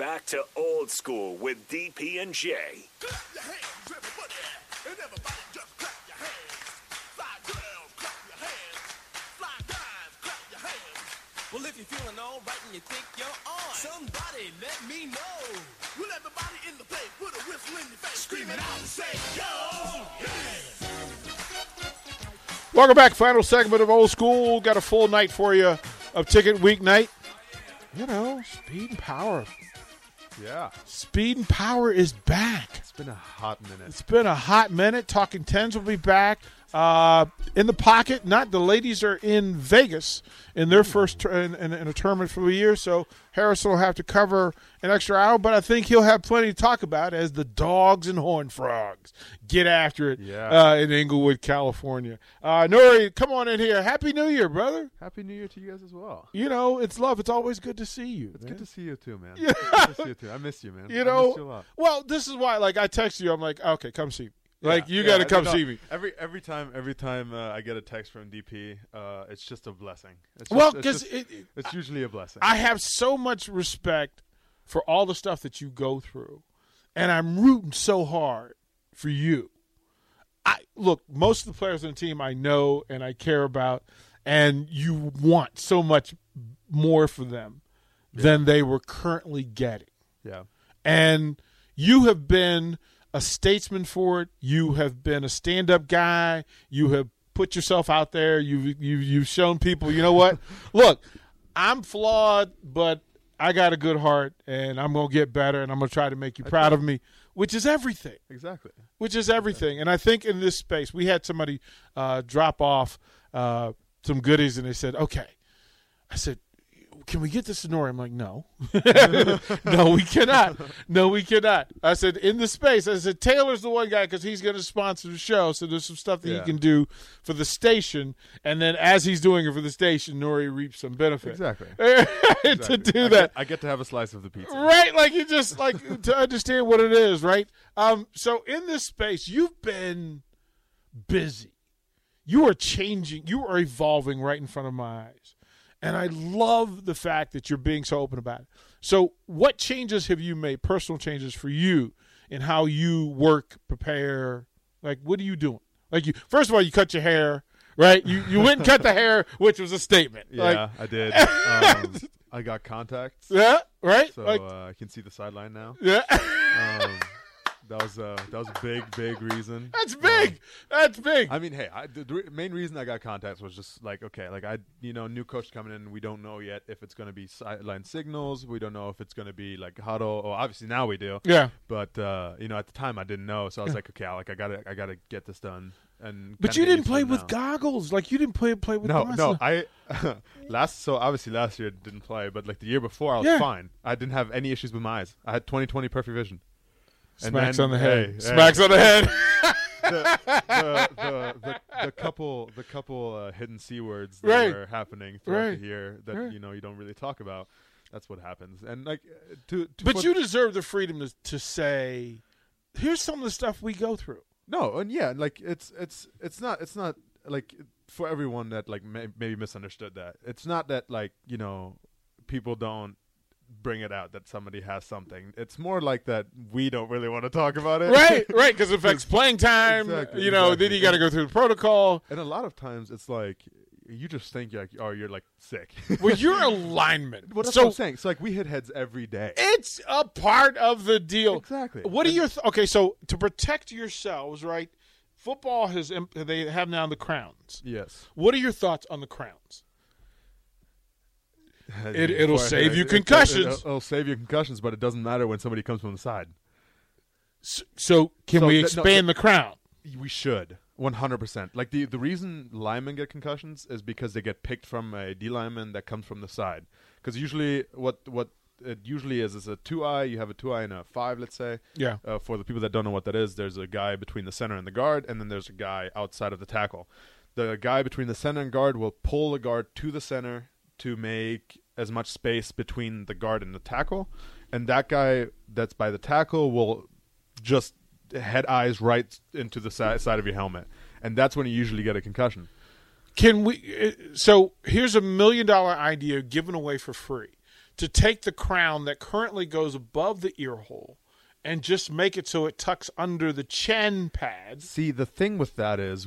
Back to old school with DP and J. Clap your hands, everybody, and everybody just clap your hands. Fly girls, clap your hands. Fly guys, clap your hands. Well, if you're feeling all right and you think you're on, somebody let me know. Will everybody in the place put a whistle in your face, screaming out and say, Yo, yeah. Welcome back. Final segment of Old School. Got a full night for you of Ticket Week Night. You know, Speed and Power. Yeah, Speed and Power is back. it's been a hot minute. It's been a hot minute. Talking Tens will be back. Uh, in the pocket, not the ladies are in Vegas in their first tur- in, in, in a tournament for the year, so Harrison will have to cover an extra hour. But I think he'll have plenty to talk about as the dogs and horn frogs get after it Yeah. uh, in Inglewood, California. Uh, Nouri, come on in here. Happy New Year, brother. Happy New Year to you guys as well. You know it's love. It's always good to see you. It's man. good to see you too, man. Good to see you too. I miss you, man. you I know. miss you a lot. Well, this is why. Like I text you, I'm like, okay, come see. Like Yeah, you got to I come see me. Every every time every time uh, I get a text from DP, uh, it's just a blessing. It's just, Well, because just- it, it- it's usually a blessing. I have so much respect for all the stuff that you go through, and I'm rooting so hard for you. I look, most of the players on the team I know and I care about, and you want so much more for them than they were currently getting. yeah, and you have been a statesman for it. You have been a stand-up guy. You have put yourself out there. You've you, you've shown people. You know what? Look, I'm flawed, but I got a good heart, and I'm gonna get better, and I'm gonna try to make you proud of me, which is everything exactly. which is everything. And I think in this space, we had somebody uh, drop off uh, some goodies, and they said, "Okay." I said, "Can we get this to Nouri?" I'm like, "No, no, we cannot. No, we cannot." I said, "In the space," I said, "Taylor's the one guy because he's going to sponsor the show, so there's some stuff that Yeah. he can do for the station, and then as he's doing it for the station, Nouri reaps some benefit Exactly. to Exactly. do I that." Get, I get to have a slice of the pizza. right like you just like to understand what it is right um so in this space you've been busy you are changing you are evolving right in front of my eyes and i love the fact that you're being so open about it. So what changes have you made personal changes for you in how you work prepare? Like what are you doing? Like you first of all you cut your hair right? You you went and cut the hair which was a statement. Yeah, like I did. Um, I got contacts, yeah right? So like uh, I can see the sideline now. yeah. Um, that was uh, that was a big, big reason. That's big. That's big. I mean, hey, I, the, main reason I got contacts was just like, okay, like I, you know, new coach coming in, we don't know yet if it's going to be sideline signals, we don't know if it's going to be like huddle. Or obviously now we do, yeah. but uh, you know, at the time I didn't know, so I was like, okay, like I gotta, I gotta get this done. And But you didn't play with now. goggles. Like you didn't play play with No, no, I last so obviously last year didn't play, but like the year before I was Yeah. fine. I didn't have any issues with my eyes. I had 20/20 perfect vision. Smacks then- on the head. hey, hey. Smacks on the head. the, the, the, the, couple the couple uh, hidden c words that Right. were happening throughout Right. the year that Right. you know you don't really talk about. That's what happens. And like to, to but you deserve the freedom to, to say, "Here's some of the stuff we go through." no, and yeah, like it's it's it's not it's not like for everyone that like may, maybe misunderstood that. It's not that like you know people don't bring it out that somebody has something. It's more like that we don't really want to talk about it. Right, right, because it affects playing time. Exactly, you know, exactly. then you got to go through the protocol. And a lot of times it's like you just think you're like, oh, you're like sick. Well, you're a lineman, well, that's so what I'm saying. So like we hit heads every day. it's a part of the deal. Exactly. What are your th- okay? So to protect yourselves, right? Football has imp- they have now the crowns. Yes. What are your thoughts on the crowns? It- it'll save you it- it- concussions. It'll, it'll save you concussions, but it doesn't matter when somebody comes from the side. So, so can So we no, expand the crown? We should. 100%. Like the the reason linemen get concussions is because they get picked from a D lineman that comes from the side. Cuz usually what what it usually is is a two eye. You have a two eye and a five, let's say. Yeah. Uh, for the people that don't know what that is, there's a guy between the center and the guard, and then there's a guy outside of the tackle. The guy between the center and guard will pull the guard to the center to make as much space between the guard and the tackle, and that guy that's by the tackle will just head eyes right into the side, of your helmet, and that's when you usually get a concussion. Can we? uh, So here's a million dollar idea given away for free to take the crown that currently goes above the ear hole and just make it so it tucks under the chin pads. See, the thing with that is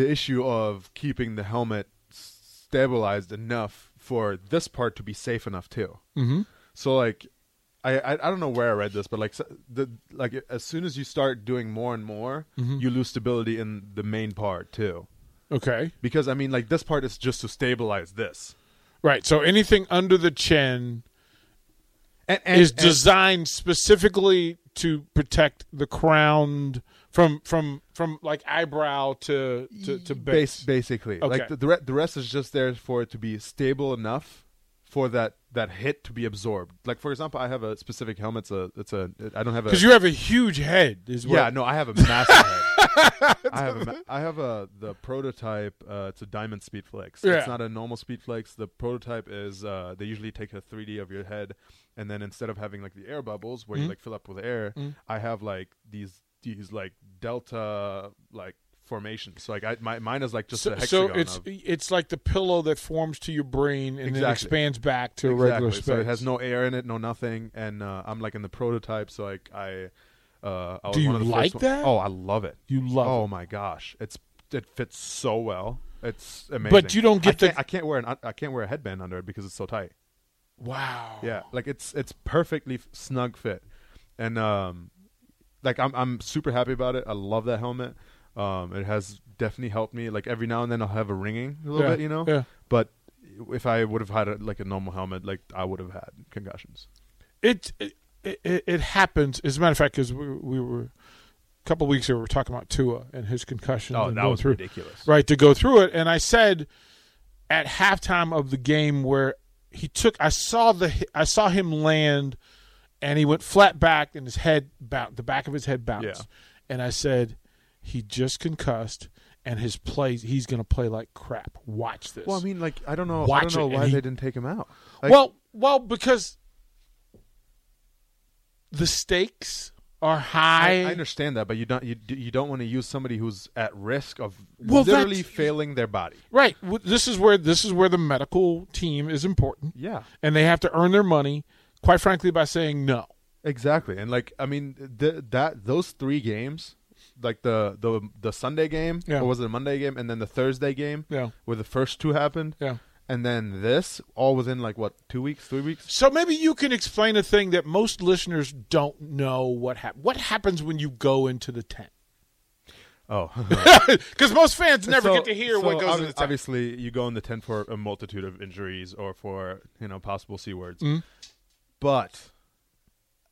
the issue of keeping the helmet stabilized enough for this part to be safe enough too. Mm-hmm. So like, I, I I don't know where I read this, but like the like as soon as you start doing more and more, you lose stability in the main part too. Okay. Because I mean, like this part is just to stabilize this. Right. So anything under the chin And, and is and- designed specifically to protect the crown from from from like eyebrow to to, to base. Bas- basically. Okay. Like the the, re- the rest is just there for it to be stable enough for that that hit to be absorbed. Like for example, I have a specific helmet. It's a it's a I don't have a Because you have a huge head. Is what, yeah no I have a massive head. I have a have a the prototype. Uh, it's a diamond SpeedFlex. Yeah. It's not a normal SpeedFlex. The prototype is uh, they usually take a 3D of your head, and then instead of having like the air bubbles where you Mm-hmm. like fill up with air, I have like these these like delta like formations. So like I my mine is like just So, a so it's of, it's like the pillow that forms to your brain and then expands back to a regular space. So it has no air in it, no nothing, and uh, I'm like in the prototype. So like I. Uh, I Do you one of the like that? Oh, I love it. You love oh it. my gosh, it's it fits so well. It's amazing. But you don't get I the- can't, I can't wear an I can't wear a headband under it because it's so tight. Wow. Yeah, like it's it's perfectly snug fit, and um, like I'm I'm super happy about it. I love that helmet. Um, it has definitely helped me. Like every now and then I'll have a ringing a little Yeah, bit, you know. yeah. But if I would have had a, like a normal helmet, like I would have had concussions. It it, it it happens. As a matter of fact, because we, we were a couple weeks ago, we were talking about Tua and his concussion. Oh, and that was through, ridiculous. Right to go through it, and I said at halftime of the game where he took, I saw the I saw him land, and he went flat back, and his head bounced, the back of his head bounced, Yeah. and I said he just concussed. And his play, he's going to play like crap. Watch this. Well, I mean, like I don't know, I don't know why he- they didn't take him out. Like, well, well, because the stakes are high. I, I understand that, but you don't you, you don't want to use somebody who's at risk of Well, literally failing their body. Right. This is where this is where the medical team is important, Yeah, and they have to earn their money. Quite frankly, by saying no. exactly. And like I mean, th- that those three games, like the the the Sunday game, Yeah. or was it a Monday game, and then the Thursday game, Yeah. where the first two happened, Yeah. and then this all within like what two weeks, three weeks. So maybe you can explain a thing that most listeners don't know what hap- What happens when you go into the tent? Oh, Because most fans never So- get to hear so what goes in. Obviously, you go in the tent for a multitude of injuries or for you know possible c words, Mm-hmm. But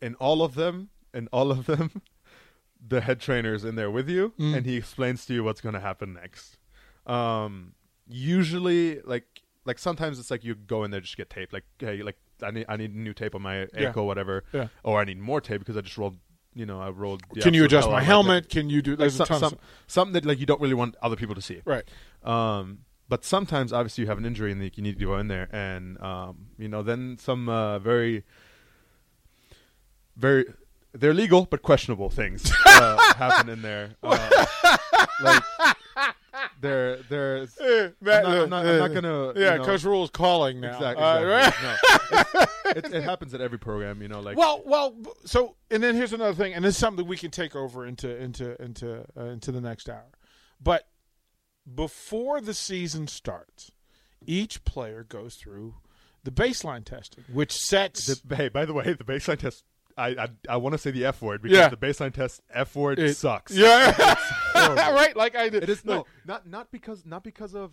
in all of them, in all of them, the head trainer is in there with you, Mm. and he explains to you what's going to happen next. Um, usually, like like sometimes it's like you go in there just get tape, like hey, like I need I need new tape on my Yeah. ankle, whatever, Yeah. or I need more tape because I just rolled. You know, I rolled. the Can you adjust my out of tape. helmet? Can you do? Like There's some, ton some, something that like you don't really want other people to see. right. Um, but sometimes, obviously, you have an injury and you need to go in there, and um, you know, then some uh, very, very, they're legal but questionable things uh, happen in there. Uh, like, there, there's. Eh, I'm not, I'm not, I'm not gonna. Yeah, you know, Coach Rhule's calling now. Exactly. Uh, right? No, it, it happens at every program. You know, like. Well, well. So, and then here's another thing, and this is something we can take over into into into uh, into the next hour. But before the season starts, each player goes through the baseline testing, which sets The, hey, by the way, the baseline test. I I, I want to say the F word because Yeah. the baseline test F word it- sucks. Yeah, right. Like I did. It is no, Look, not not because not because of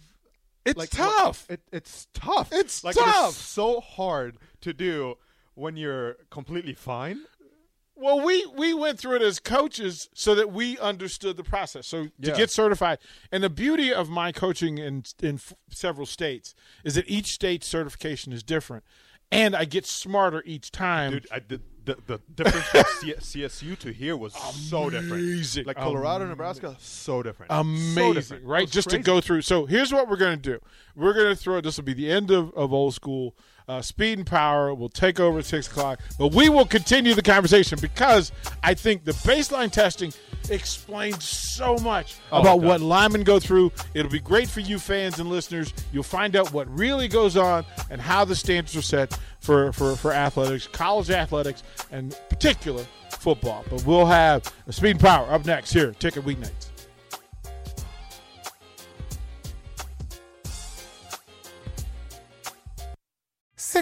It's like, tough. It, it's tough. It's like tough. so hard to do when you're completely fine. Well, we we went through it as coaches so that we understood the process. So to Yeah. get certified, and the beauty of my coaching in in f- several states is that each state certification is different, and I get smarter each time. Dude, I did. The, the difference from C- CSU to here was so different. Amazing. Like Colorado, Nebraska, so different. So Amazing, different. Right? Just crazy. to go through. So here's what we're going to do. We're going to throw. This will be the end of, of old school. Uh, speed and power will take over at six o'clock, but we will continue the conversation because I think the baseline testing explains so much Oh, about what linemen go through. It'll be great for you fans and listeners. You'll find out what really goes on and how the standards are set for for, for athletics, college athletics, and particular football. But we'll have a speed and power up next here, Ticket Weeknights.